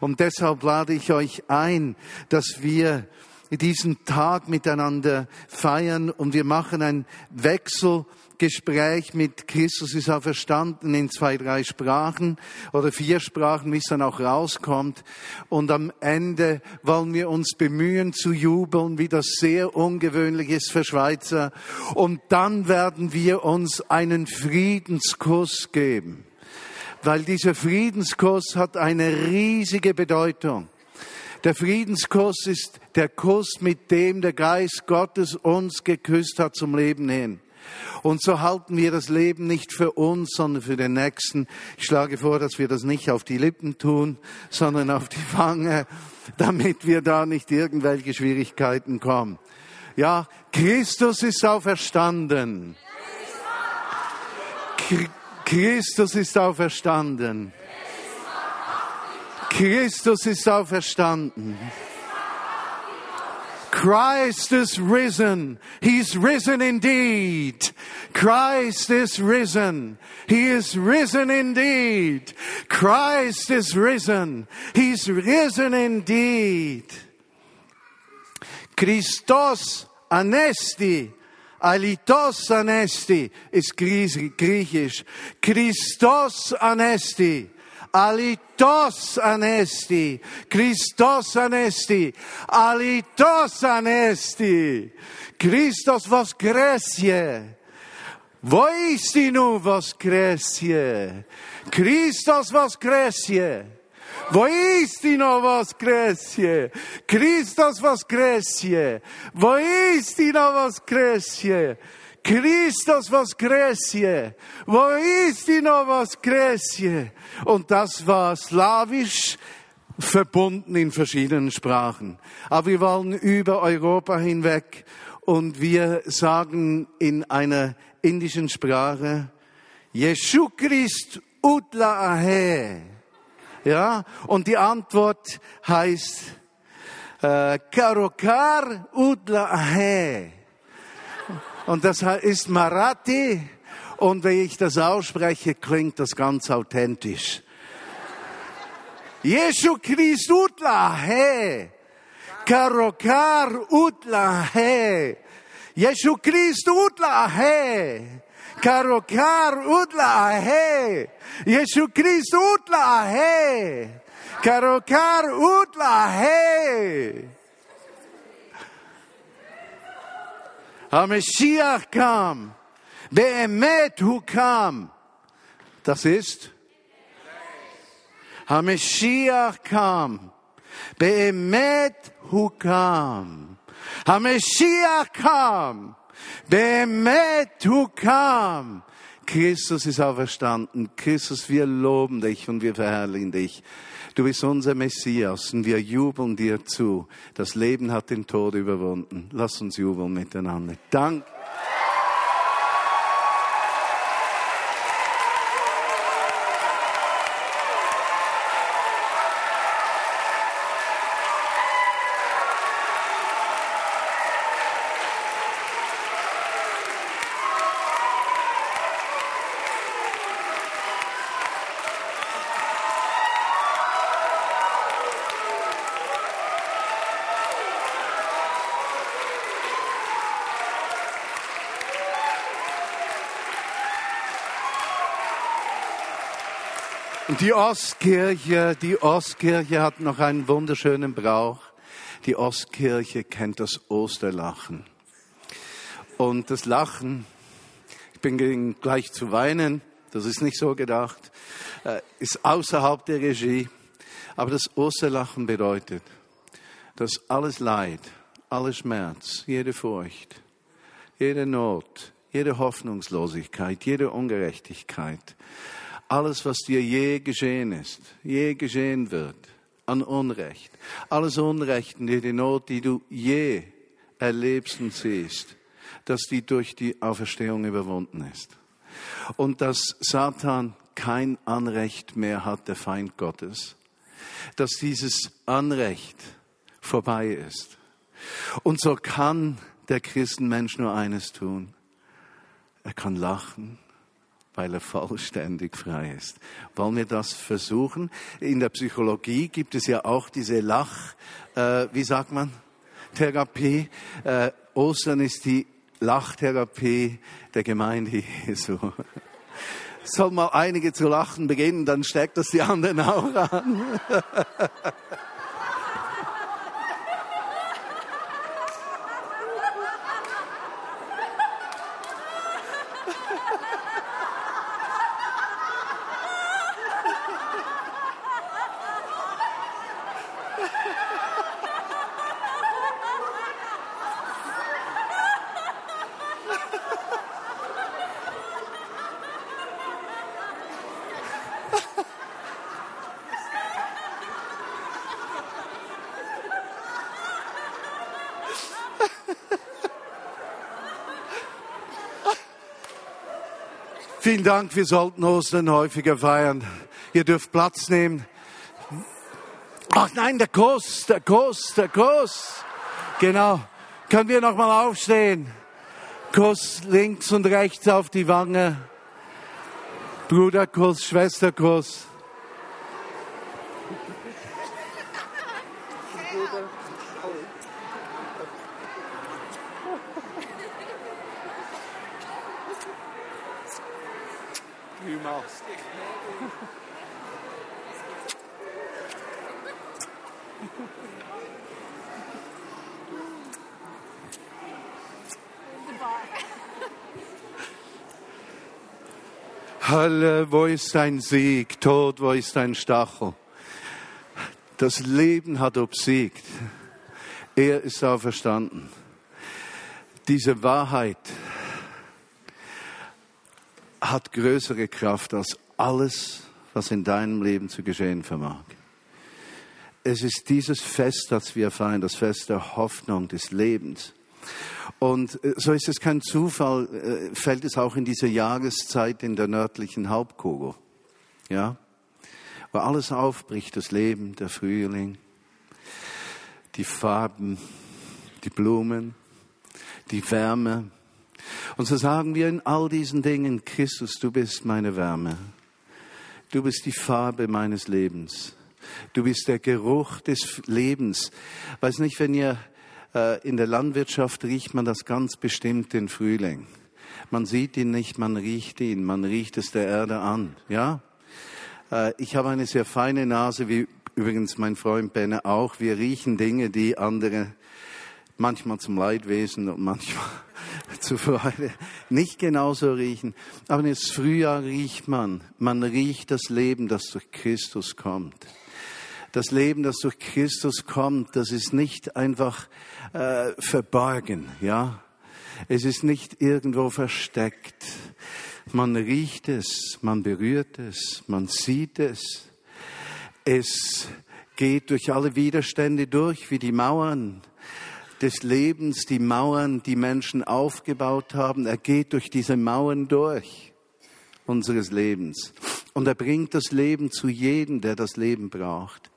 Und deshalb lade ich euch ein, dass wir diesen Tag miteinander feiern und wir machen ein Wechselgespräch mit Christus ist auferstanden in zwei, drei Sprachen oder vier Sprachen, wie es dann auch rauskommt. Und am Ende wollen wir uns bemühen zu jubeln, wie das sehr ungewöhnlich ist für Schweizer. Und dann werden wir uns einen Friedenskuss geben. Weil dieser Friedenskuss hat eine riesige Bedeutung. Der Friedenskuss ist der Kuss, mit dem der Geist Gottes uns geküsst hat zum Leben hin. Und so halten wir das Leben nicht für uns, sondern für den Nächsten. Ich schlage vor, dass wir das nicht auf die Lippen tun, sondern auf die Wange, damit wir da nicht irgendwelche Schwierigkeiten kommen. Ja, Christus ist auferstanden. Christus ist auferstanden. Christus ist auferstanden. Christ is risen. He's risen indeed. Christ is risen. He is risen indeed. Christ is risen. He's risen indeed. Christos anesti. Alitos anesti ist griechisch. Christos anesti. Alitos anesti, Christos anesti, alitos anesti, Christos vos gresje. Voistinu vos gresje, Christos vos gresje. Voistino vos gresje, Christos vos gresje, voistino vos gresje. Christus was Gräsie. Wo ist die noch was Gräsie? Und das war slawisch verbunden in verschiedenen Sprachen. Aber wir wollen über Europa hinweg und wir sagen in einer indischen Sprache, Jeshu Christ utla ahe. Ja, und die Antwort heißt, äh, Karokar utla ahe. Und das ist Marathi. Und wenn ich das ausspreche, klingt das ganz authentisch. Jesu Christ utla he. Karokar utla he. Jesu Christ utla he. Karo kar utla Ahe. Jesu Christ Udla Ahe. Karokar utla Ahe. HaMashiach kam. Be'emet hu kam. Das ist HaMashiach kam. Be'emet hu kam. HaMashiach kam. Bemet come. Christus ist auferstanden. Christus, wir loben dich und wir verherrlichen dich. Du bist unser Messias und wir jubeln dir zu. Das Leben hat den Tod überwunden. Lass uns jubeln miteinander. Danke. Die Ostkirche, die Ostkirche hat noch einen wunderschönen Brauch. Die Ostkirche kennt das Osterlachen. Und das Lachen, ich bin gleich zu weinen, das ist nicht so gedacht, äh, ist außerhalb der Regie. Aber das Osterlachen bedeutet, dass alles Leid, alles Schmerz, jede Furcht, jede Not, jede Hoffnungslosigkeit, jede Ungerechtigkeit, alles, was dir je geschehen ist, je geschehen wird, an Unrecht, alles Unrecht die Not, die du je erlebst und siehst, dass die durch die Auferstehung überwunden ist. Und dass Satan kein Anrecht mehr hat, der Feind Gottes. Dass dieses Anrecht vorbei ist. Und so kann der Christenmensch nur eines tun. Er kann lachen weil er vollständig frei ist. Wollen wir das versuchen? In der Psychologie gibt es ja auch diese Lach, äh, wie sagt man, Therapie. Äh, Ostern ist die Lachtherapie der Gemeinde Jesu. Soll mal einige zu lachen beginnen, dann steckt das die anderen auch an. Vielen Dank, wir sollten Ostern häufiger feiern. Ihr dürft Platz nehmen. Ach nein, der Kuss, der Kuss, der Kuss. Genau. Können wir noch mal aufstehen? Kuss links und rechts auf die Wange. Bruderkuss, Schwesterkuss. Wo ist dein Sieg? Tod, wo ist dein Stachel? Das Leben hat obsiegt. Er ist auferstanden. Diese Wahrheit hat größere Kraft als alles, was in deinem Leben zu geschehen vermag. Es ist dieses Fest, das wir feiern, das Fest der Hoffnung des Lebens. Und äh, so ist es kein Zufall, äh, fällt es auch in diese Jahreszeit in der nördlichen Hauptkugel. Ja? Wo alles aufbricht, das Leben, der Frühling, die Farben, die Blumen, die Wärme. Und so sagen wir in all diesen Dingen, Christus, du bist meine Wärme. Du bist die Farbe meines Lebens. Du bist der Geruch des Lebens. Weiß nicht, wenn ihr in der Landwirtschaft riecht man das ganz bestimmt den Frühling. Man sieht ihn nicht, man riecht ihn, man riecht es der Erde an. Ja? Äh, ich habe eine sehr feine Nase, wie übrigens mein Freund Benne auch. Wir riechen Dinge, die andere manchmal zum Leidwesen und manchmal zu Freude nicht genauso riechen. Aber ins Frühjahr riecht man, man riecht das Leben, das durch Christus kommt. Das Leben, das durch Christus kommt, das ist nicht einfach äh, verborgen, ja. Es ist nicht irgendwo versteckt. Man riecht es, man berührt es, man sieht es. Es geht durch alle Widerstände durch, wie die Mauern des Lebens, die Mauern, die Menschen aufgebaut haben. Er geht durch diese Mauern durch unseres Lebens. Und er bringt das Leben zu jedem, der das Leben braucht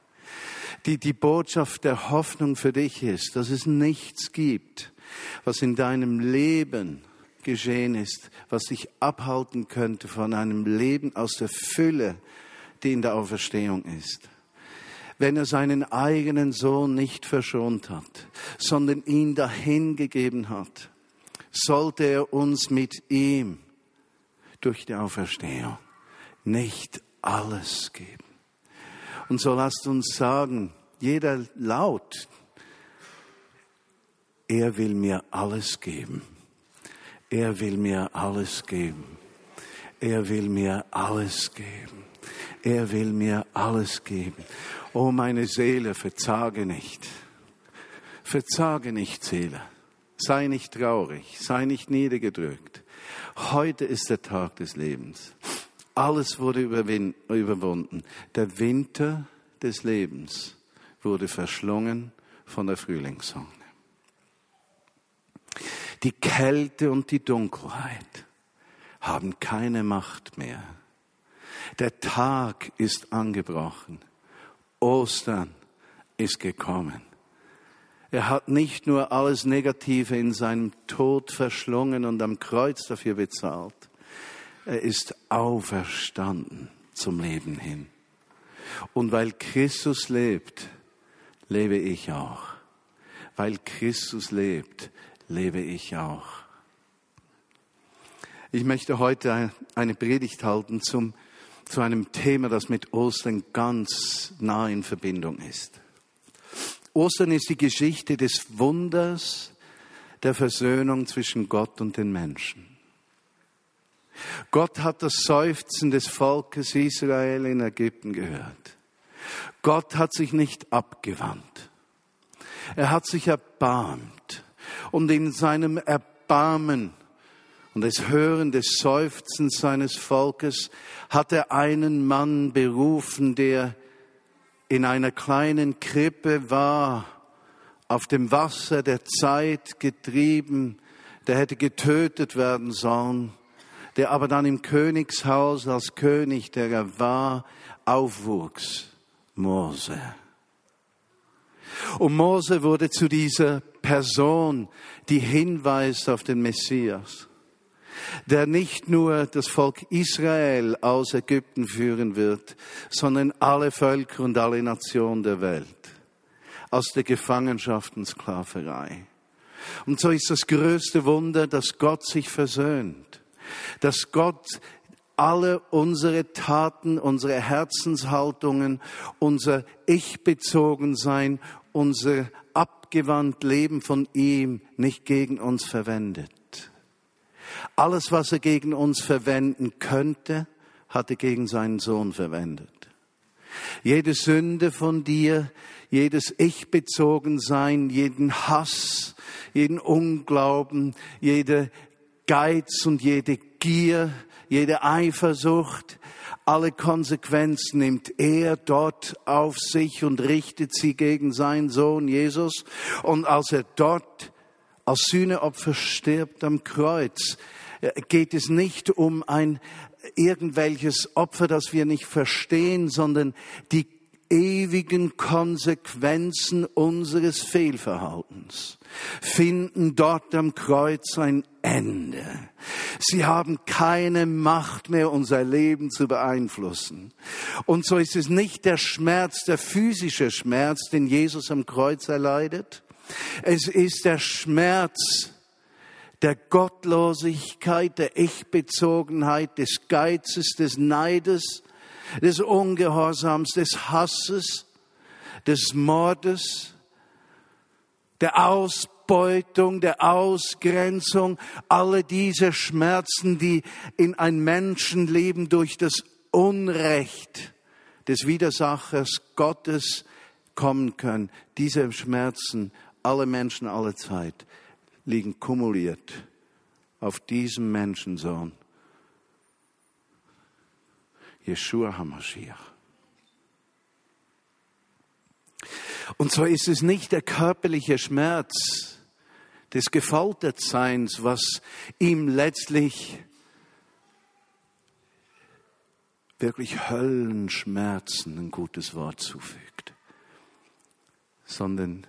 die, die Botschaft der Hoffnung für dich ist, dass es nichts gibt, was in deinem Leben geschehen ist, was dich abhalten könnte von einem Leben aus der Fülle, die in der Auferstehung ist. Wenn er seinen eigenen Sohn nicht verschont hat, sondern ihn dahingegeben hat, sollte er uns mit ihm durch die Auferstehung nicht alles geben. Und so lasst uns sagen, jeder laut, er will mir alles geben. Er will mir alles geben. Er will mir alles geben. Er will mir alles geben. Oh meine Seele, verzage nicht. Verzage nicht, Seele. Sei nicht traurig, sei nicht niedergedrückt. Heute ist der Tag des Lebens. Alles wurde überwunden. Der Winter des Lebens wurde verschlungen von der Frühlingssonne. Die Kälte und die Dunkelheit haben keine Macht mehr. Der Tag ist angebrochen. Ostern ist gekommen. Er hat nicht nur alles Negative in seinem Tod verschlungen und am Kreuz dafür bezahlt. Er ist auferstanden zum Leben hin. Und weil Christus lebt, lebe ich auch. Weil Christus lebt, lebe ich auch. Ich möchte heute eine Predigt halten zum, zu einem Thema, das mit Ostern ganz nah in Verbindung ist. Ostern ist die Geschichte des Wunders der Versöhnung zwischen Gott und den Menschen. Gott hat das Seufzen des Volkes Israel in Ägypten gehört. Gott hat sich nicht abgewandt. Er hat sich erbarmt. Und in seinem Erbarmen und das Hören des Seufzens seines Volkes hat er einen Mann berufen, der in einer kleinen Krippe war, auf dem Wasser der Zeit getrieben, der hätte getötet werden sollen, der aber dann im Königshaus als König, der er war, aufwuchs, Mose. Und Mose wurde zu dieser Person, die hinweist auf den Messias, der nicht nur das Volk Israel aus Ägypten führen wird, sondern alle Völker und alle Nationen der Welt aus der Gefangenschaft und Sklaverei. Und so ist das größte Wunder, dass Gott sich versöhnt, dass Gott alle unsere Taten, unsere Herzenshaltungen, unser Ich-Bezogensein, unser abgewandt Leben von ihm nicht gegen uns verwendet. Alles, was er gegen uns verwenden könnte, hat er gegen seinen Sohn verwendet. Jede Sünde von dir, jedes Ich-Bezogensein, jeden Hass, jeden Unglauben, jede Geiz und jede Gier, jede Eifersucht, alle Konsequenzen nimmt er dort auf sich und richtet sie gegen seinen Sohn Jesus. Und als er dort als Sühneopfer stirbt am Kreuz, geht es nicht um ein irgendwelches Opfer, das wir nicht verstehen, sondern die ewigen Konsequenzen unseres Fehlverhaltens finden dort am Kreuz ein Ende. Sie haben keine Macht mehr, unser Leben zu beeinflussen. Und so ist es nicht der Schmerz, der physische Schmerz, den Jesus am Kreuz erleidet. Es ist der Schmerz der Gottlosigkeit, der Ich-Bezogenheit, des Geizes, des Neides, des Ungehorsams, des Hasses, des Mordes, der Ausbeutung, der Ausgrenzung, alle diese Schmerzen, die in ein Menschenleben durch das Unrecht des Widersachers Gottes kommen können. Diese Schmerzen, alle Menschen, alle Zeit, liegen kumuliert auf diesem Menschensohn, Yeshua HaMashiach. Und so ist es nicht der körperliche Schmerz des Gefoltertseins, was ihm letztlich wirklich Höllenschmerzen, ein gutes Wort zufügt, sondern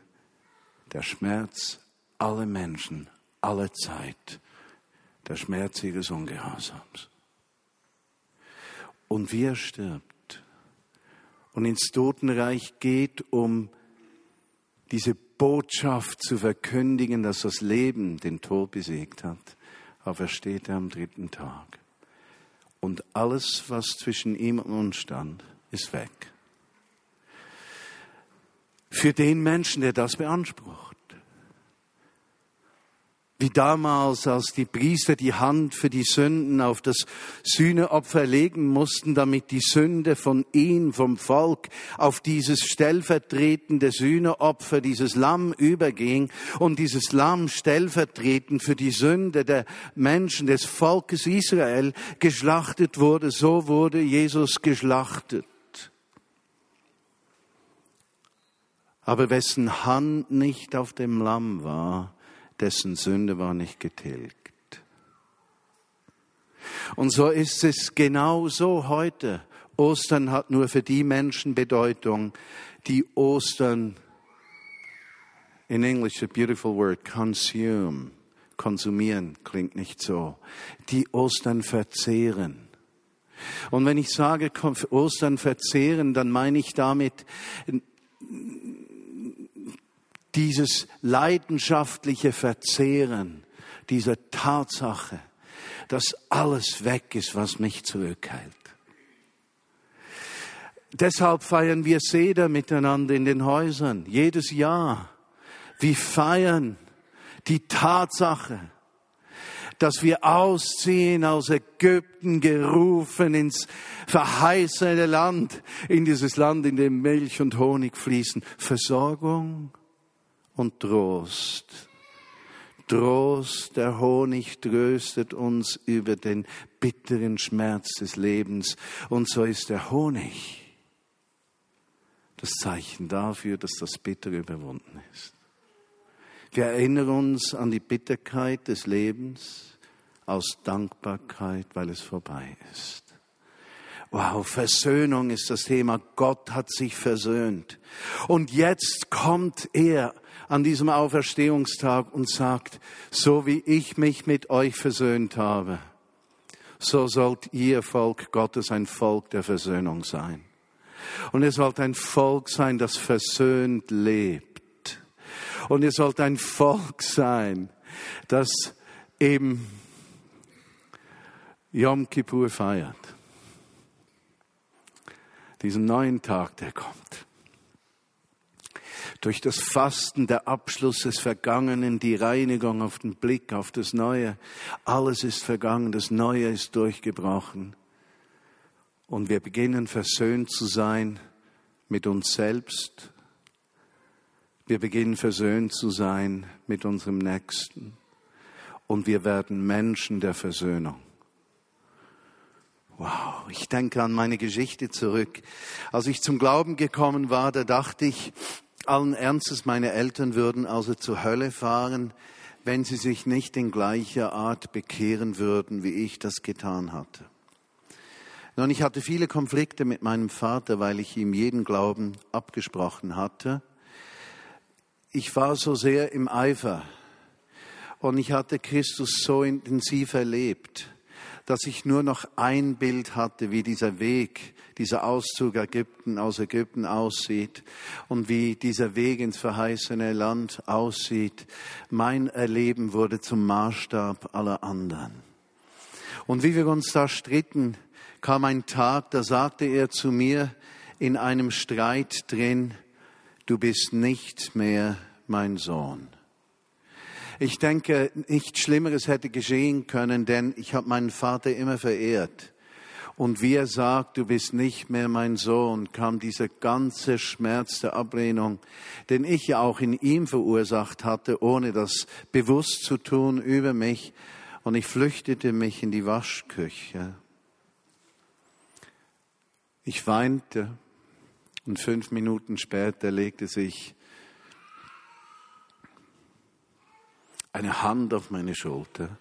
der Schmerz aller Menschen, aller Zeit, der Schmerz ihres Ungehorsams. Und wie er stirbt und ins Totenreich geht, um diese Botschaft zu verkündigen, dass das Leben den Tod besiegt hat, aufersteht er am dritten Tag. Und alles, was zwischen ihm und uns stand, ist weg. Für den Menschen, der das beansprucht wie damals, als die Priester die Hand für die Sünden auf das Sühneopfer legen mussten, damit die Sünde von ihm, vom Volk, auf dieses stellvertretende Sühneopfer, dieses Lamm überging und dieses Lamm stellvertretend für die Sünde der Menschen, des Volkes Israel geschlachtet wurde, so wurde Jesus geschlachtet. Aber wessen Hand nicht auf dem Lamm war, dessen Sünde war nicht getilgt. Und so ist es genau so heute. Ostern hat nur für die Menschen Bedeutung, die Ostern, in English a beautiful word, consume, konsumieren klingt nicht so. Die Ostern verzehren. Und wenn ich sage Ostern verzehren, dann meine ich damit dieses leidenschaftliche Verzehren dieser Tatsache, dass alles weg ist, was mich zurückhält. Deshalb feiern wir Seder miteinander in den Häusern, jedes Jahr. Wir feiern die Tatsache, dass wir ausziehen aus Ägypten, gerufen ins verheißene Land, in dieses Land, in dem Milch und Honig fließen. Versorgung und Trost. Trost, der Honig tröstet uns über den bitteren Schmerz des Lebens. Und so ist der Honig das Zeichen dafür, dass das Bittere überwunden ist. Wir erinnern uns an die Bitterkeit des Lebens aus Dankbarkeit, weil es vorbei ist. Wow, Versöhnung ist das Thema. Gott hat sich versöhnt. Und jetzt kommt er an diesem Auferstehungstag und sagt, so wie ich mich mit euch versöhnt habe, so sollt ihr Volk Gottes ein Volk der Versöhnung sein. Und ihr sollt ein Volk sein, das versöhnt lebt. Und ihr sollt ein Volk sein, das eben Yom Kippur feiert. Diesen neuen Tag, der kommt. Durch das Fasten, der Abschluss des Vergangenen, die Reinigung auf den Blick auf das Neue. Alles ist vergangen, das Neue ist durchgebrochen. Und wir beginnen versöhnt zu sein mit uns selbst. Wir beginnen versöhnt zu sein mit unserem Nächsten. Und wir werden Menschen der Versöhnung. Wow, ich denke an meine Geschichte zurück. Als ich zum Glauben gekommen war, da dachte ich allen Ernstes, meine Eltern würden also zur Hölle fahren, wenn sie sich nicht in gleicher Art bekehren würden, wie ich das getan hatte. Nun, ich hatte viele Konflikte mit meinem Vater, weil ich ihm jeden Glauben abgesprochen hatte. Ich war so sehr im Eifer und ich hatte Christus so intensiv erlebt, dass ich nur noch ein Bild hatte, wie dieser Weg, dieser Auszug Ägypten, aus Ägypten aussieht und wie dieser Weg ins verheißene Land aussieht. Mein Erleben wurde zum Maßstab aller anderen. Und wie wir uns da stritten, kam ein Tag, da sagte er zu mir in einem Streit drin, du bist nicht mehr mein Sohn. Ich denke, nichts Schlimmeres hätte geschehen können, denn ich habe meinen Vater immer verehrt. Und wie er sagt, du bist nicht mehr mein Sohn, kam dieser ganze Schmerz der Ablehnung, den ich ja auch in ihm verursacht hatte, ohne das bewusst zu tun über mich. Und ich flüchtete mich in die Waschküche. Ich weinte und fünf Minuten später legte sich eine Hand auf meine Schulter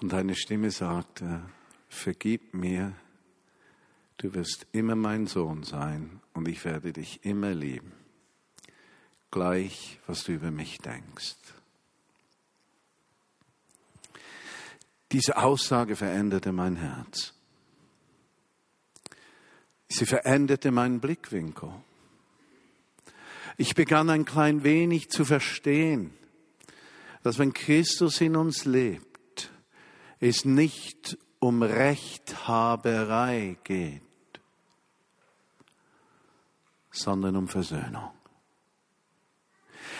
und eine Stimme sagte, vergib mir, du wirst immer mein Sohn sein und ich werde dich immer lieben, gleich was du über mich denkst. Diese Aussage veränderte mein Herz. Sie veränderte meinen Blickwinkel. Ich begann ein klein wenig zu verstehen, dass wenn Christus in uns lebt, es nicht um Rechthaberei geht, sondern um Versöhnung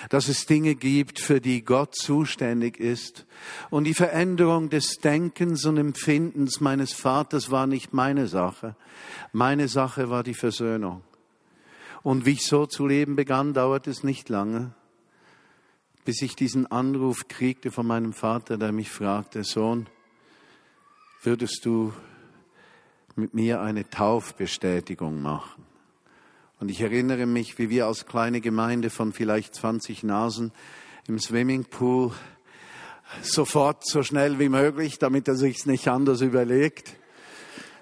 dass es Dinge gibt, für die Gott zuständig ist. Und die Veränderung des Denkens und Empfindens meines Vaters war nicht meine Sache. Meine Sache war die Versöhnung. Und wie ich so zu leben begann, dauerte es nicht lange, bis ich diesen Anruf kriegte von meinem Vater, der mich fragte, Sohn, würdest du mit mir eine Taufbestätigung machen? Und ich erinnere mich, wie wir als kleine Gemeinde von vielleicht 20 Nasen im Swimmingpool sofort so schnell wie möglich, damit er sich's nicht anders überlegt,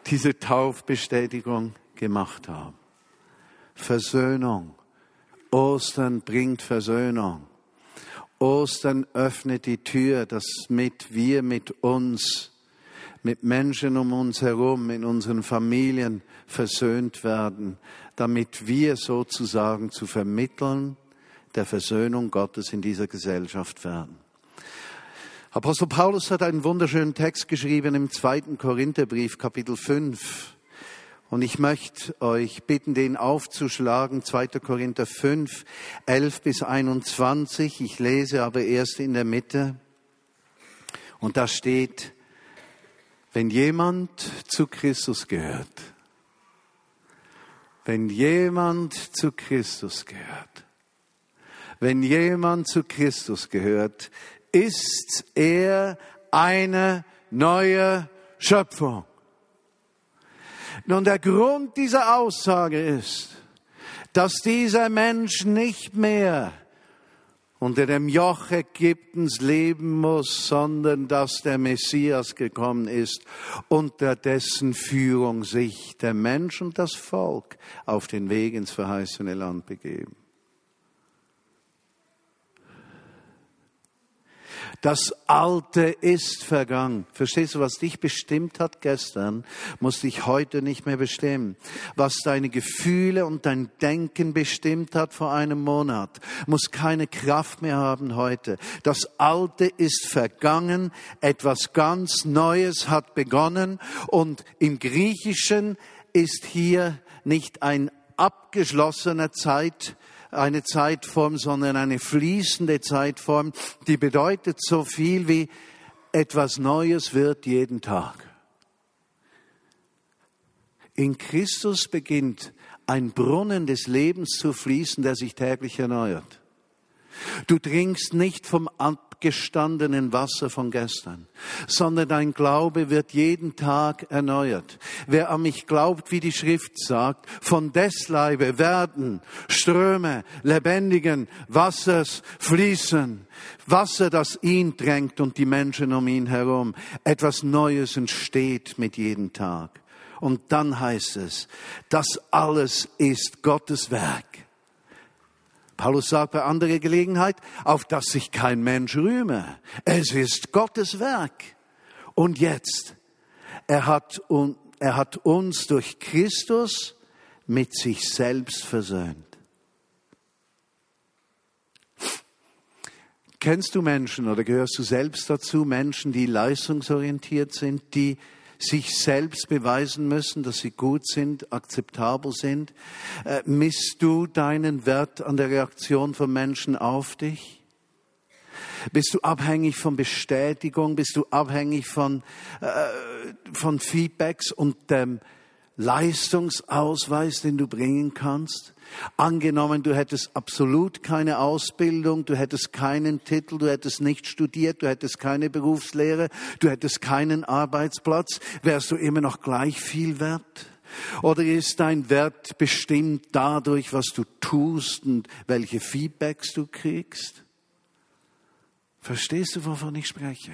diese Taufbestätigung gemacht haben. Versöhnung. Ostern bringt Versöhnung. Ostern öffnet die Tür, dass mit wir mit uns, mit Menschen um uns herum, in unseren Familien versöhnt werden, damit wir sozusagen zu vermitteln der Versöhnung Gottes in dieser Gesellschaft werden. Apostel Paulus hat einen wunderschönen Text geschrieben im zweiten Korintherbrief, Kapitel 5. Und ich möchte euch bitten, den aufzuschlagen, 2. Korinther 5, 11 bis 21. Ich lese aber erst in der Mitte. Und da steht, wenn jemand zu Christus gehört, wenn jemand zu Christus gehört, wenn jemand zu Christus gehört, ist er eine neue Schöpfung. Nun, der Grund dieser Aussage ist, dass dieser Mensch nicht mehr unter dem Joch Ägyptens leben muss, sondern dass der Messias gekommen ist, unter dessen Führung sich der Mensch und das Volk auf den Weg ins verheißene Land begeben. Das Alte ist vergangen. Verstehst du, was dich bestimmt hat gestern, muss dich heute nicht mehr bestimmen. Was deine Gefühle und dein Denken bestimmt hat vor einem Monat, muss keine Kraft mehr haben heute. Das Alte ist vergangen, etwas ganz Neues hat begonnen und im Griechischen ist hier nicht ein abgeschlossener Zeit, eine Zeitform, sondern eine fließende Zeitform, die bedeutet so viel wie etwas Neues wird jeden Tag. In Christus beginnt ein Brunnen des Lebens zu fließen, der sich täglich erneuert. Du trinkst nicht vom abgestandenen Wasser von gestern, sondern dein Glaube wird jeden Tag erneuert. Wer an mich glaubt, wie die Schrift sagt, von des Leibe werden Ströme lebendigen Wassers fließen. Wasser, das ihn drängt und die Menschen um ihn herum. Etwas Neues entsteht mit jedem Tag. Und dann heißt es, das alles ist Gottes Werk Paulus sagt bei anderer Gelegenheit, auf dass sich kein Mensch rühme. Es ist Gottes Werk. Und jetzt, er hat, er hat uns durch Christus mit sich selbst versöhnt. Kennst du Menschen oder gehörst du selbst dazu, Menschen, die leistungsorientiert sind, die sich selbst beweisen müssen, dass sie gut sind, akzeptabel sind? Äh, misst du deinen Wert an der Reaktion von Menschen auf dich? Bist du abhängig von Bestätigung? Bist du abhängig von, äh, von Feedbacks und dem Leistungsausweis, den du bringen kannst? Angenommen, du hättest absolut keine Ausbildung, du hättest keinen Titel, du hättest nicht studiert, du hättest keine Berufslehre, du hättest keinen Arbeitsplatz, wärst du immer noch gleich viel wert? Oder ist dein Wert bestimmt dadurch, was du tust und welche Feedbacks du kriegst? Verstehst du, wovon ich spreche?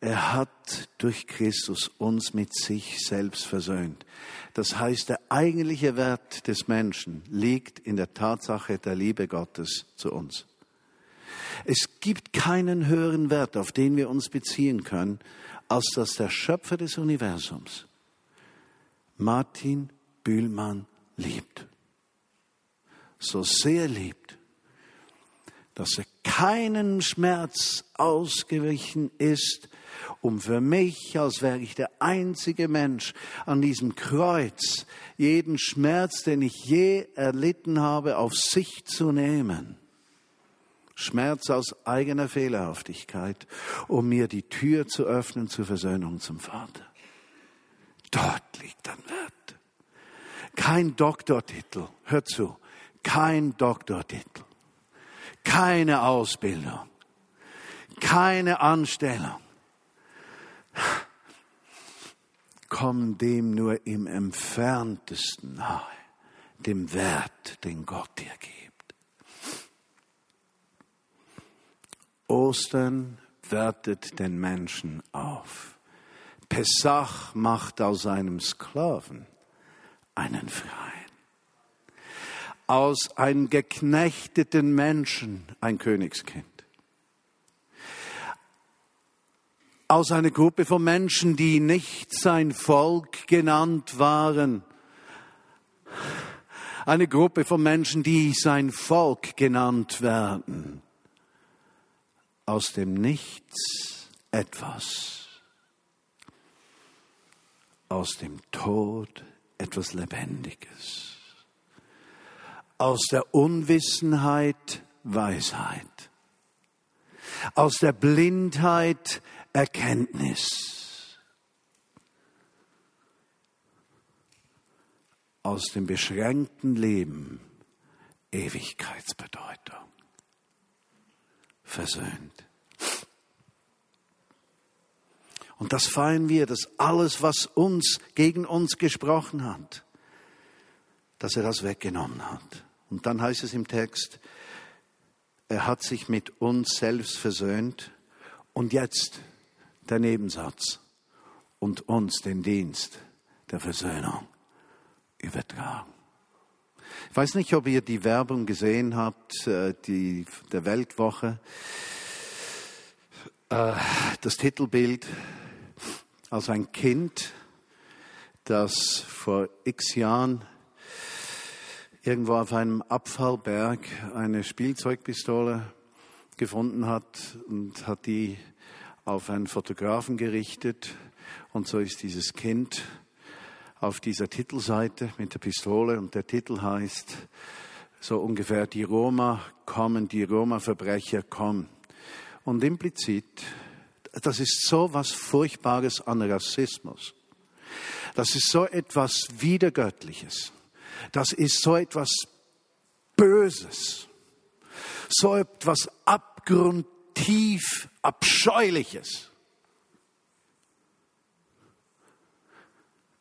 Er hat durch Christus uns mit sich selbst versöhnt. Das heißt, der eigentliche Wert des Menschen liegt in der Tatsache der Liebe Gottes zu uns. Es gibt keinen höheren Wert, auf den wir uns beziehen können, als dass der Schöpfer des Universums Martin Bühlmann liebt. So sehr liebt, dass er keinen Schmerz ausgewichen ist, um für mich, als wäre ich der einzige Mensch an diesem Kreuz, jeden Schmerz, den ich je erlitten habe, auf sich zu nehmen. Schmerz aus eigener Fehlerhaftigkeit, um mir die Tür zu öffnen zur Versöhnung zum Vater. Dort liegt ein Wert. Kein Doktortitel, hör zu, kein Doktortitel, keine Ausbildung, keine Anstellung, kommen dem nur im entferntesten nahe, dem Wert, den Gott dir gibt. Ostern wertet den Menschen auf. Pesach macht aus einem Sklaven einen Freien. aus einem geknechteten Menschen ein Königskind. Aus einer Gruppe von Menschen, die nicht sein Volk genannt waren. Eine Gruppe von Menschen, die sein Volk genannt werden. Aus dem Nichts etwas. Aus dem Tod etwas Lebendiges aus der Unwissenheit Weisheit, aus der Blindheit Erkenntnis, aus dem beschränkten Leben Ewigkeitsbedeutung, versöhnt. Und das feiern wir, dass alles, was uns gegen uns gesprochen hat, dass er das weggenommen hat. Und dann heißt es im Text, er hat sich mit uns selbst versöhnt und jetzt der Nebensatz und uns den Dienst der Versöhnung übertragen. Ich weiß nicht, ob ihr die Werbung gesehen habt, äh, die, der Weltwoche. Äh, das Titelbild, also ein Kind, das vor x Jahren irgendwo auf einem Abfallberg eine Spielzeugpistole gefunden hat und hat die auf einen Fotografen gerichtet. Und so ist dieses Kind auf dieser Titelseite mit der Pistole und der Titel heißt so ungefähr die Roma kommen, die Roma-Verbrecher kommen. Und implizit, das ist so was Furchtbares an Rassismus. Das ist so etwas Wiedergöttliches. Das ist so etwas Böses, so etwas abgrundtief Abscheuliches,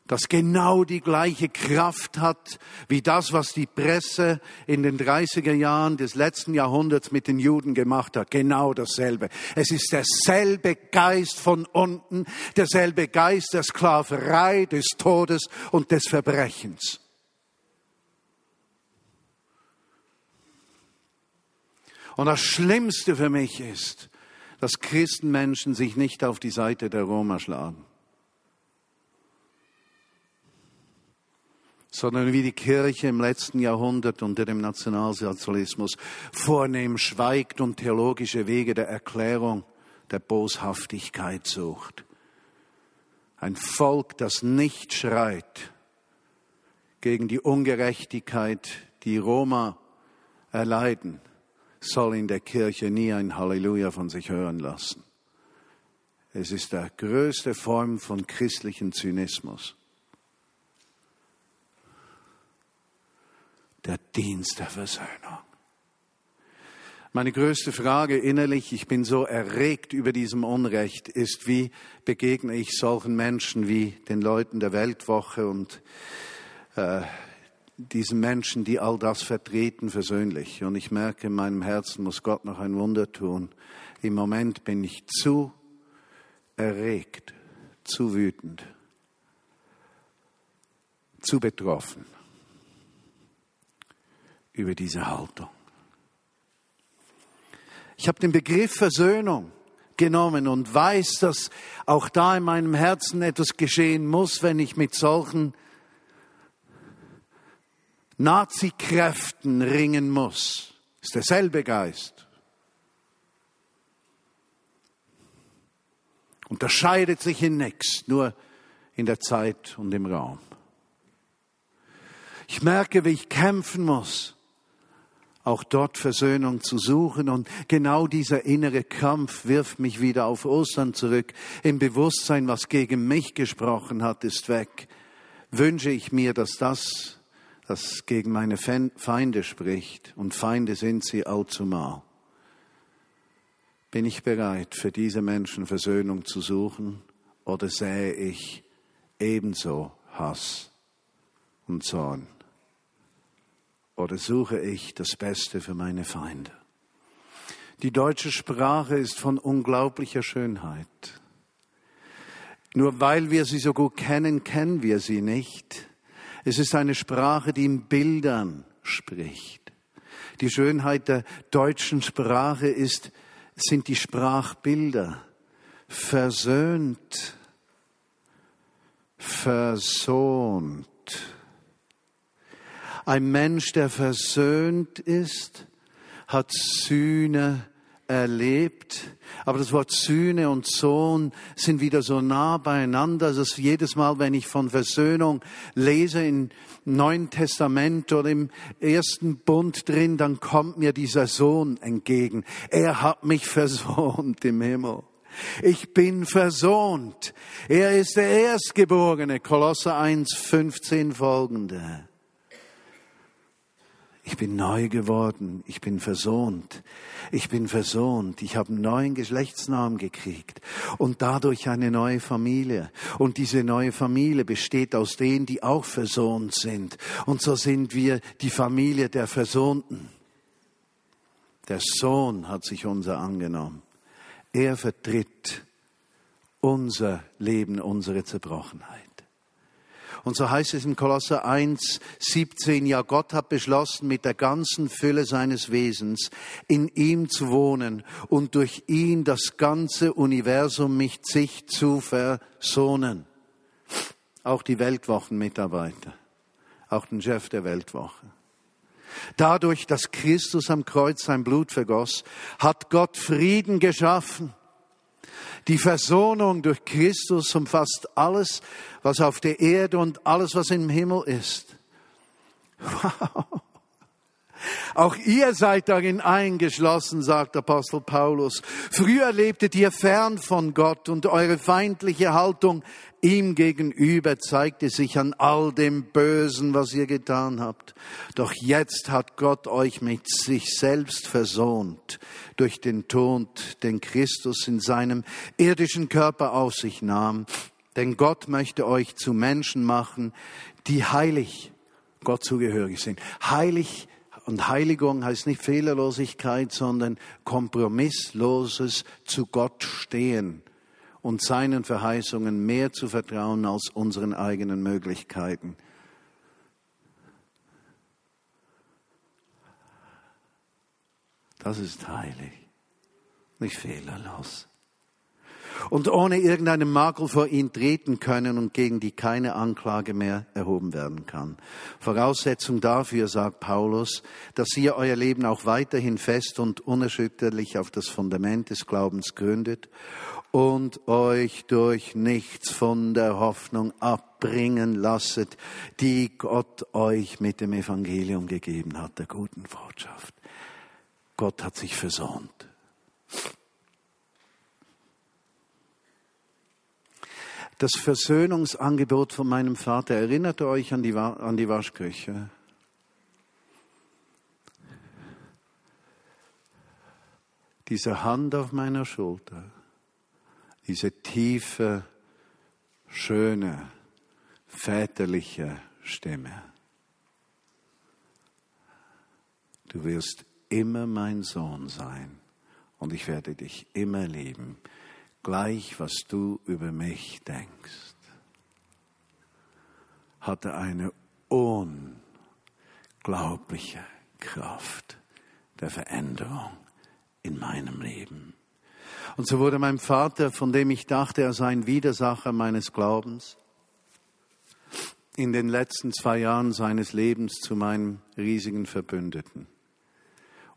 das genau die gleiche Kraft hat wie das, was die Presse in den 30er Jahren des letzten Jahrhunderts mit den Juden gemacht hat. Genau dasselbe. Es ist derselbe Geist von unten, derselbe Geist der Sklaverei, des Todes und des Verbrechens. Und das Schlimmste für mich ist, dass Christenmenschen sich nicht auf die Seite der Roma schlagen, sondern wie die Kirche im letzten Jahrhundert unter dem Nationalsozialismus vornehm schweigt und theologische Wege der Erklärung der Boshaftigkeit sucht. Ein Volk, das nicht schreit gegen die Ungerechtigkeit, die Roma erleiden, soll in der Kirche nie ein Halleluja von sich hören lassen. Es ist der größte Form von christlichen Zynismus. Der Dienst der Versöhnung. Meine größte Frage innerlich, ich bin so erregt über diesem Unrecht, ist, wie begegne ich solchen Menschen wie den Leuten der Weltwoche und äh, diesen Menschen, die all das vertreten, versöhnlich. Und ich merke, in meinem Herzen muss Gott noch ein Wunder tun. Im Moment bin ich zu erregt, zu wütend, zu betroffen über diese Haltung. Ich habe den Begriff Versöhnung genommen und weiß, dass auch da in meinem Herzen etwas geschehen muss, wenn ich mit solchen Nazi-Kräften ringen muss. Ist derselbe Geist. Unterscheidet sich in nichts, nur in der Zeit und im Raum. Ich merke, wie ich kämpfen muss, auch dort Versöhnung zu suchen. Und genau dieser innere Kampf wirft mich wieder auf Ostern zurück. Im Bewusstsein, was gegen mich gesprochen hat, ist weg. Wünsche ich mir, dass das das gegen meine Feinde spricht, und Feinde sind sie allzumal, bin ich bereit, für diese Menschen Versöhnung zu suchen, oder sähe ich ebenso Hass und Zorn? Oder suche ich das Beste für meine Feinde? Die deutsche Sprache ist von unglaublicher Schönheit. Nur weil wir sie so gut kennen, kennen wir sie nicht. Es ist eine Sprache, die in Bildern spricht. Die Schönheit der deutschen Sprache ist, sind die Sprachbilder. Versöhnt, versohnt. Ein Mensch, der versöhnt ist, hat Sühne erlebt. Aber das Wort Sühne und Sohn sind wieder so nah beieinander, dass jedes Mal, wenn ich von Versöhnung lese im Neuen Testament oder im ersten Bund drin, dann kommt mir dieser Sohn entgegen. Er hat mich versöhnt im Himmel. Ich bin versöhnt. Er ist der Erstgeborene. Kolosser 1, 15 folgende. Ich bin neu geworden, ich bin versohnt, ich bin versohnt, ich habe einen neuen Geschlechtsnamen gekriegt und dadurch eine neue Familie. Und diese neue Familie besteht aus denen, die auch versohnt sind. Und so sind wir die Familie der Versohnten. Der Sohn hat sich unser angenommen. Er vertritt unser Leben, unsere Zerbrochenheit. Und so heißt es in Kolosser 1, 17, ja, Gott hat beschlossen, mit der ganzen Fülle seines Wesens in ihm zu wohnen und durch ihn das ganze Universum mit sich zu versohnen. Auch die Weltwochenmitarbeiter, auch den Chef der Weltwoche. Dadurch, dass Christus am Kreuz sein Blut vergoss, hat Gott Frieden geschaffen die Versöhnung durch Christus umfasst alles, was auf der Erde und alles, was im Himmel ist. Wow. Auch ihr seid darin eingeschlossen, sagt Apostel Paulus. Früher lebtet ihr fern von Gott und eure feindliche Haltung ihm gegenüber zeigte sich an all dem Bösen, was ihr getan habt. Doch jetzt hat Gott euch mit sich selbst versöhnt durch den Tod, den Christus in seinem irdischen Körper auf sich nahm. Denn Gott möchte euch zu Menschen machen, die heilig Gott zugehörig sind. Heilig und Heiligung heißt nicht Fehlerlosigkeit, sondern kompromissloses zu Gott stehen und seinen Verheißungen mehr zu vertrauen als unseren eigenen Möglichkeiten. Das ist heilig, nicht fehlerlos und ohne irgendeinen Makel vor ihn treten können und gegen die keine Anklage mehr erhoben werden kann. Voraussetzung dafür, sagt Paulus, dass ihr euer Leben auch weiterhin fest und unerschütterlich auf das Fundament des Glaubens gründet und euch durch nichts von der Hoffnung abbringen lasset, die Gott euch mit dem Evangelium gegeben hat, der guten Botschaft. Gott hat sich versöhnt. Das Versöhnungsangebot von meinem Vater. Erinnert ihr euch an die, an die Waschküche? Diese Hand auf meiner Schulter, diese tiefe, schöne, väterliche Stimme. Du wirst immer mein Sohn sein und ich werde dich immer lieben gleich was du über mich denkst, hatte eine unglaubliche Kraft der Veränderung in meinem Leben. Und so wurde mein Vater, von dem ich dachte, er sei ein Widersacher meines Glaubens, in den letzten zwei Jahren seines Lebens zu meinem riesigen Verbündeten.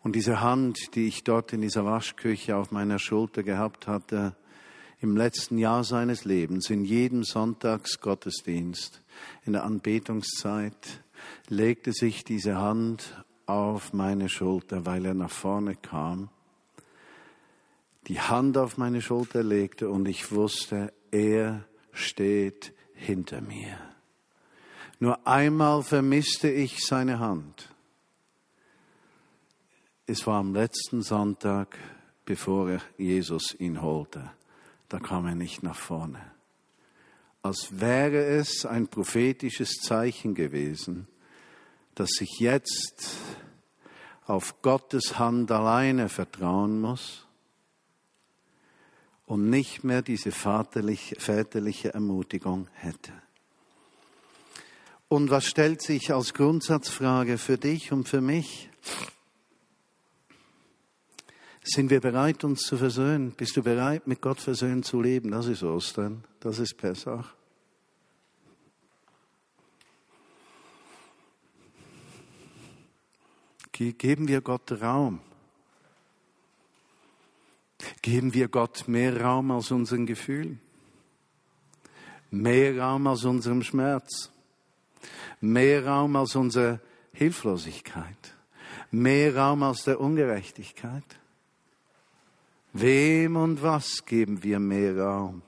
Und diese Hand, die ich dort in dieser Waschküche auf meiner Schulter gehabt hatte, im letzten Jahr seines Lebens, in jedem Sonntagsgottesdienst, in der Anbetungszeit, legte sich diese Hand auf meine Schulter, weil er nach vorne kam, die Hand auf meine Schulter legte und ich wusste, er steht hinter mir. Nur einmal vermisste ich seine Hand. Es war am letzten Sonntag, bevor Jesus ihn holte da kam er nicht nach vorne. Als wäre es ein prophetisches Zeichen gewesen, dass ich jetzt auf Gottes Hand alleine vertrauen muss und nicht mehr diese väterliche, väterliche Ermutigung hätte. Und was stellt sich als Grundsatzfrage für dich und für mich? Sind wir bereit, uns zu versöhnen? Bist du bereit, mit Gott versöhnt zu leben? Das ist Ostern, das ist Pessach. Geben wir Gott Raum. Geben wir Gott mehr Raum als unseren Gefühlen. Mehr Raum als unserem Schmerz. Mehr Raum als unserer Hilflosigkeit. Mehr Raum als der Ungerechtigkeit. Wem und was geben wir mehr Raum?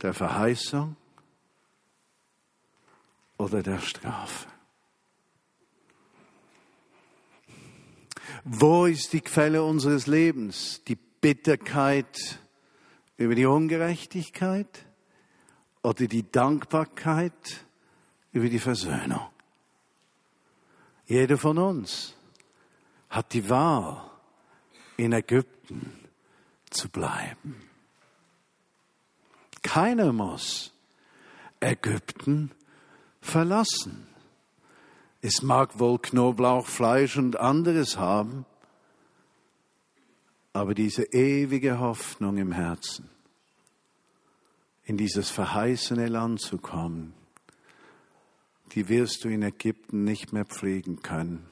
Der Verheißung oder der Strafe? Wo ist die Quelle unseres Lebens? Die Bitterkeit über die Ungerechtigkeit oder die Dankbarkeit über die Versöhnung? Jeder von uns hat die Wahl in Ägypten zu bleiben. Keiner muss Ägypten verlassen. Es mag wohl Knoblauch, Fleisch und anderes haben, aber diese ewige Hoffnung im Herzen, in dieses verheißene Land zu kommen, die wirst du in Ägypten nicht mehr pflegen können,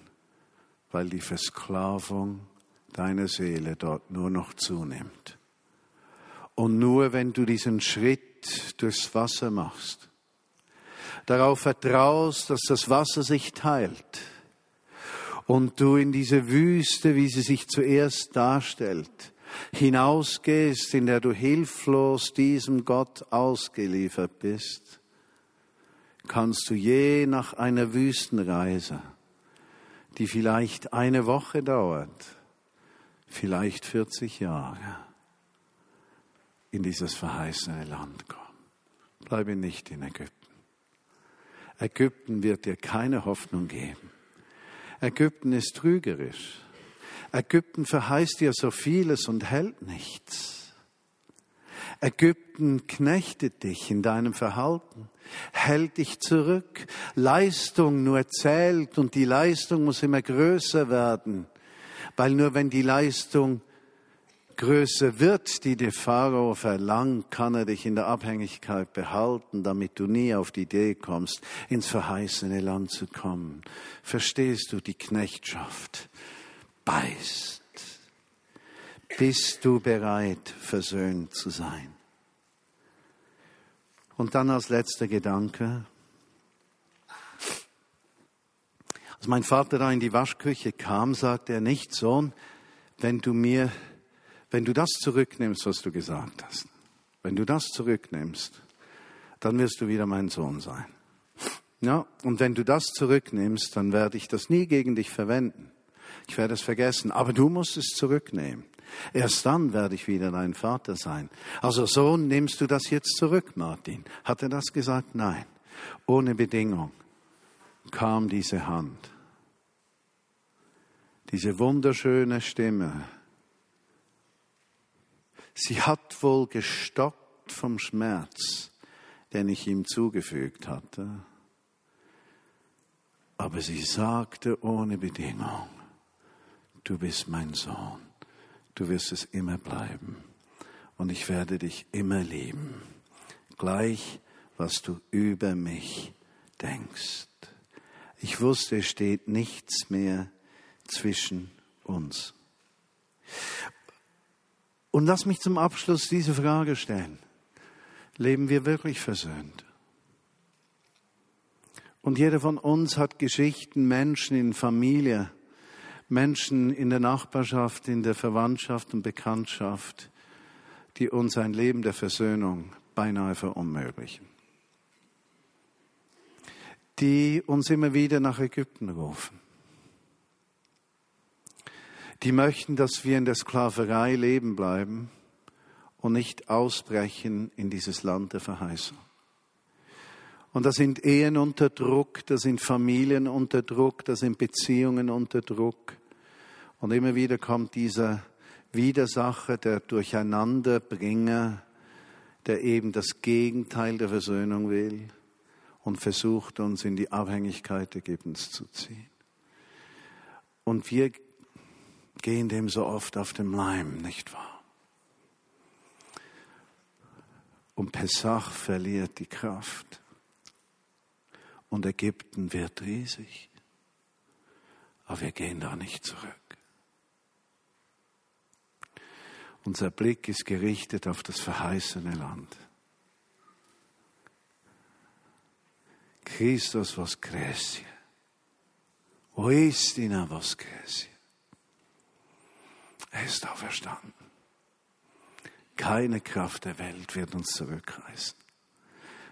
weil die Versklavung deiner Seele dort nur noch zunimmt. Und nur wenn du diesen Schritt durchs Wasser machst, darauf vertraust, dass das Wasser sich teilt und du in diese Wüste, wie sie sich zuerst darstellt, hinausgehst, in der du hilflos diesem Gott ausgeliefert bist, kannst du je nach einer Wüstenreise, die vielleicht eine Woche dauert, vielleicht 40 Jahre in dieses verheißene Land kommen. Bleibe nicht in Ägypten. Ägypten wird dir keine Hoffnung geben. Ägypten ist trügerisch. Ägypten verheißt dir so vieles und hält nichts. Ägypten knechtet dich in deinem Verhalten, hält dich zurück. Leistung nur zählt und die Leistung muss immer größer werden weil nur wenn die Leistung größer wird, die der Pharao verlangt, kann er dich in der Abhängigkeit behalten, damit du nie auf die Idee kommst, ins verheißene Land zu kommen. Verstehst du die Knechtschaft? Beißt. Bist du bereit, versöhnt zu sein? Und dann als letzter Gedanke, Als mein Vater da in die Waschküche kam, sagte er nicht, Sohn, wenn du mir, wenn du das zurücknimmst, was du gesagt hast, wenn du das zurücknimmst, dann wirst du wieder mein Sohn sein. Ja, und wenn du das zurücknimmst, dann werde ich das nie gegen dich verwenden. Ich werde es vergessen, aber du musst es zurücknehmen. Erst dann werde ich wieder dein Vater sein. Also Sohn, nimmst du das jetzt zurück, Martin? Hat er das gesagt? Nein. Ohne Bedingung kam diese Hand. Diese wunderschöne Stimme. Sie hat wohl gestockt vom Schmerz, den ich ihm zugefügt hatte. Aber sie sagte ohne Bedingung, du bist mein Sohn, du wirst es immer bleiben und ich werde dich immer lieben, gleich was du über mich denkst. Ich wusste, es steht nichts mehr zwischen uns. Und lass mich zum Abschluss diese Frage stellen. Leben wir wirklich versöhnt? Und jeder von uns hat Geschichten, Menschen in Familie, Menschen in der Nachbarschaft, in der Verwandtschaft und Bekanntschaft, die uns ein Leben der Versöhnung beinahe verunmöglichen die uns immer wieder nach Ägypten rufen. Die möchten, dass wir in der Sklaverei leben bleiben und nicht ausbrechen in dieses Land der Verheißung. Und da sind Ehen unter Druck, da sind Familien unter Druck, da sind Beziehungen unter Druck. Und immer wieder kommt dieser Widersacher, der Durcheinanderbringer, der eben das Gegenteil der Versöhnung will und versucht uns in die Abhängigkeit Ägyptens zu ziehen. Und wir gehen dem so oft auf den Leim, nicht wahr? Und Pesach verliert die Kraft. Und Ägypten wird riesig. Aber wir gehen da nicht zurück. Unser Blick ist gerichtet auf das verheißene Land. Christus voskresie. Oistina voskresie. Er ist auferstanden. Keine Kraft der Welt wird uns zurückreißen.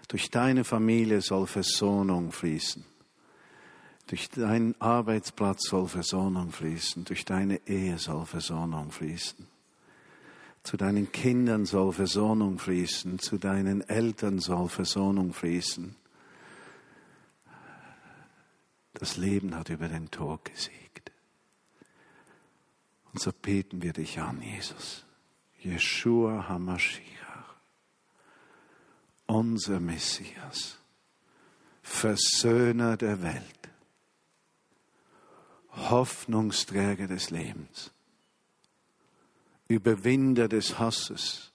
Durch deine Familie soll Versöhnung fließen. Durch deinen Arbeitsplatz soll Versöhnung fließen. Durch deine Ehe soll Versöhnung fließen. Zu deinen Kindern soll Versöhnung fließen. Zu deinen Eltern soll Versöhnung fließen. Das Leben hat über den Tod gesiegt. Und so beten wir dich an, Jesus. Yeshua HaMashiach, unser Messias, Versöhner der Welt, Hoffnungsträger des Lebens, Überwinder des Hasses,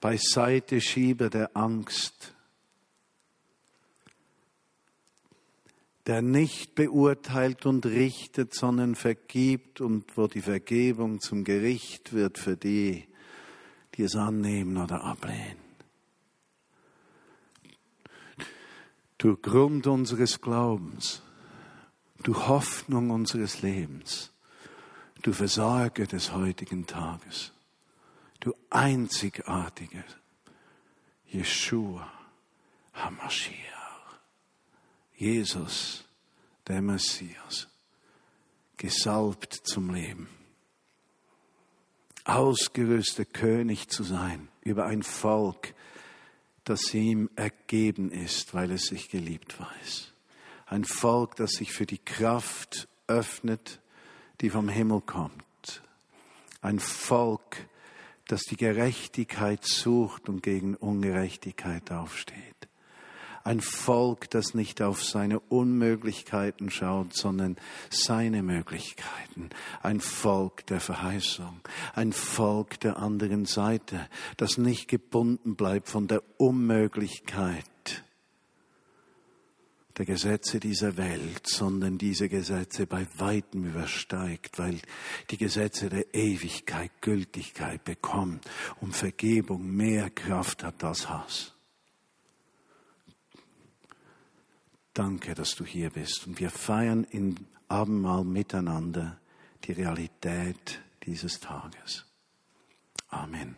beiseite Schieber der Angst, der nicht beurteilt und richtet, sondern vergibt und wo die Vergebung zum Gericht wird für die, die es annehmen oder ablehnen. Du Grund unseres Glaubens, du Hoffnung unseres Lebens, du Versorger des heutigen Tages, du einzigartiger Jeshua HaMashiach. Jesus, der Messias, gesalbt zum Leben, ausgerüster König zu sein über ein Volk, das ihm ergeben ist, weil es sich geliebt weiß. Ein Volk, das sich für die Kraft öffnet, die vom Himmel kommt. Ein Volk, das die Gerechtigkeit sucht und gegen Ungerechtigkeit aufsteht. Ein Volk, das nicht auf seine Unmöglichkeiten schaut, sondern seine Möglichkeiten. Ein Volk der Verheißung. Ein Volk der anderen Seite, das nicht gebunden bleibt von der Unmöglichkeit der Gesetze dieser Welt, sondern diese Gesetze bei weitem übersteigt, weil die Gesetze der Ewigkeit Gültigkeit bekommen und Vergebung mehr Kraft hat als Hass. Danke, dass du hier bist. Und wir feiern im Abendmahl miteinander die Realität dieses Tages. Amen.